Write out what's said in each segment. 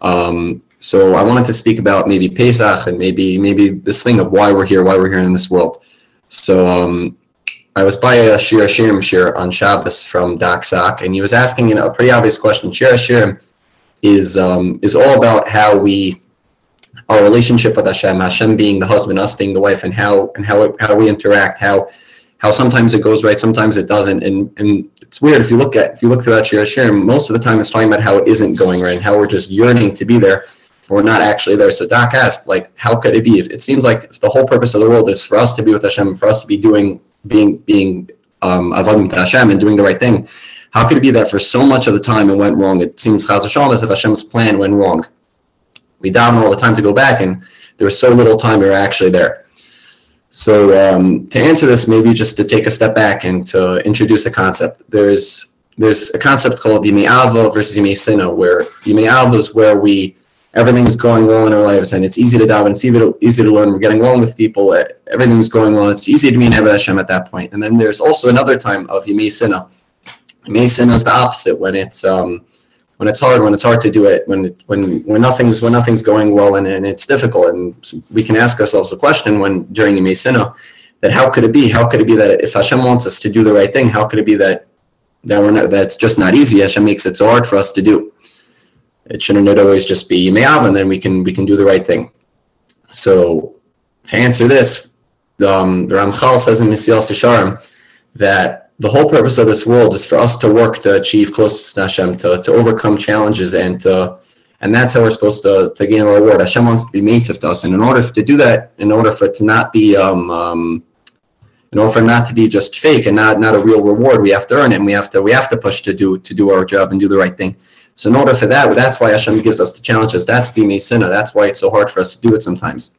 Um, so I wanted to speak about maybe Pesach and maybe maybe this thing of why we're here, why we're here in this world. So um, I was by a Shir Hashirim shir on Shabbos from Doc Sock, and he was asking you know, a pretty obvious question. Shir Hashirim is um, is all about how we our relationship with Hashem, Hashem being the husband, us being the wife, and how and how how we interact, how how sometimes it goes right, sometimes it doesn't, and and it's weird if you look at if you look throughout Shir Hashirim, most of the time it's talking about how it isn't going right, and how we're just yearning to be there, we're not actually there. So Doc asked, like, how could it be? If It seems like if the whole purpose of the world is for us to be with Hashem, for us to be doing, being, being um, avodim to Hashem and doing the right thing. How could it be that for so much of the time it went wrong? It seems Chaz Hashem as if Hashem's plan went wrong. We daven all the time to go back, and there was so little time we were actually there. So um, to answer this, maybe just to take a step back and to introduce a concept. There's there's a concept called Yimei Ava versus Yimei Sina, where Yimei Ava is where we everything's going well in our lives and it's easy to daven, it's easy to, easy to learn, we're getting along with people, everything's going well, it's easy to be in Hashem at that point. And then there's also another time of Yimei Sina. Yimei Sina is the opposite when it's um, when it's hard, when it's hard to do it, when when when nothing's when nothing's going well and, and it's difficult, and we can ask ourselves the question when during Yimei Sina, that how could it be? How could it be that if Hashem wants us to do the right thing, how could it be that that we're not, that's just not easy? Hashem makes it so hard for us to do. It shouldn't it always just be Me'av, and then we can we can do the right thing. So to answer this, um, the Ramchal says in Mesillas Yesharim that the whole purpose of this world is for us to work to achieve closeness to Hashem, to, to overcome challenges, and to, and that's how we're supposed to, to gain a reward. Hashem wants to be native to us, and in order to do that, in order for it to not be um, um, in order for not to be just fake and not not a real reward, we have to earn it, and we have to we have to push to do to do our job and do the right thing. So in order for that, that's why Hashem gives us the challenges. That's the Mesina. That's why it's so hard for us to do it sometimes.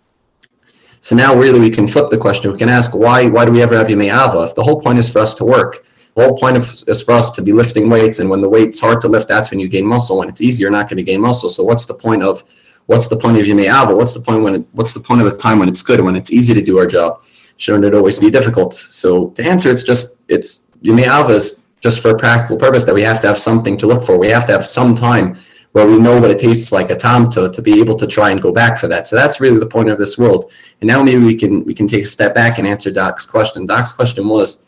So now really we can flip the question. We can ask why why do we ever have Yemei Ava? If the whole point is for us to work, the whole point of, is for us to be lifting weights, and when the weight's hard to lift, that's when you gain muscle. When it's easy, you're not going to gain muscle. So what's the point of what's the point of Yemei Ava? What's the point when it, what's the point of the time when it's good, when it's easy to do our job? Shouldn't it always be difficult? So to answer, it's just it's Yemei Ava is just for a practical purpose that we have to have something to look for. We have to have some time where we know what it tastes like a tom to, to be able to try and go back for that. So that's really the point of this world. And now maybe we can we can take a step back and answer Doc's question. Doc's question was,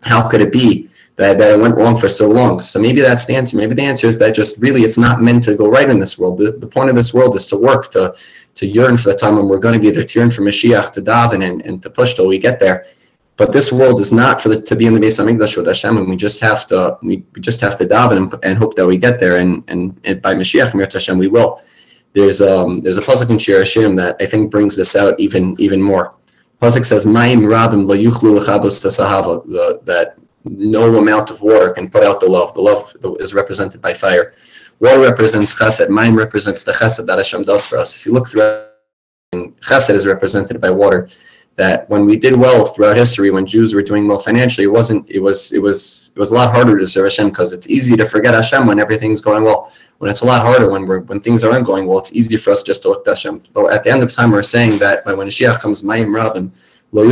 how could it be that, that it went wrong for so long? So maybe that's the answer. Maybe the answer is that just really it's not meant to go right in this world. The, the point of this world is to work, to to yearn for the time when we're going to be there, to yearn for Mashiach, to daven and, and to push till we get there. But this world is not for the, to be in the Beis Hamikdash with Hashem, and we just have to we, we just have to daven and, and, hope that we get there. And and, and by Mashiach Mir Hashem, we will. There's um there's a pasuk in Shir Hashirim that I think brings this out even even more. Pasuk says, "Mayim rabim lo yuchlu tasahava." That no amount of water can put out the love. The love is represented by fire. Water represents chesed. Mayim represents the chesed that Hashem does for us. If you look through, chesed is represented by water that when we did well throughout history, when Jews were doing well financially, it wasn't. It was. It was. It was a lot harder to serve Hashem because it's easy to forget Hashem when everything's going well. When it's a lot harder when we're when things aren't going well, it's easy for us just to look to Hashem. But at the end of time, we're saying that when Mashiach comes, Mayim Rabim, Lo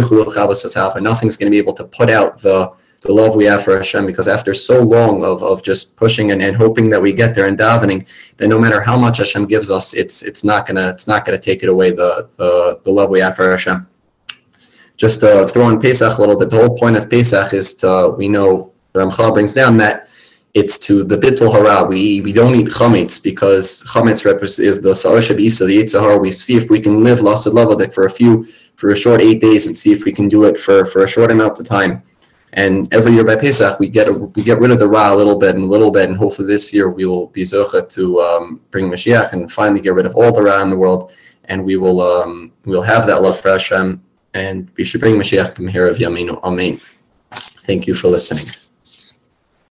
nothing's going to be able to put out the the love we have for Hashem because after so long of, of just pushing and, and hoping that we get there and davening, that no matter how much Hashem gives us, it's it's not gonna it's not gonna take it away the the, the love we have for Hashem just to throw in Pesach a little bit, the whole point of Pesach is to, we know, Ramchal brings down that it's to the bittul hara. We we don't eat chametz because chametz is the sar shabisa, the yitzhar. We see if we can live lasted lavadik for a few for a short eight days and see if we can do it for for a short amount of time. And every year by Pesach, we get a, we get rid of the ra a little bit and a little bit, and hopefully this year we will be zocha to um, bring Mashiach and finally get rid of all the ra in the world, and we will um, we'll have that love for Hashem and we should bring Mashiach of Yaminu. Amen. Thank you for listening.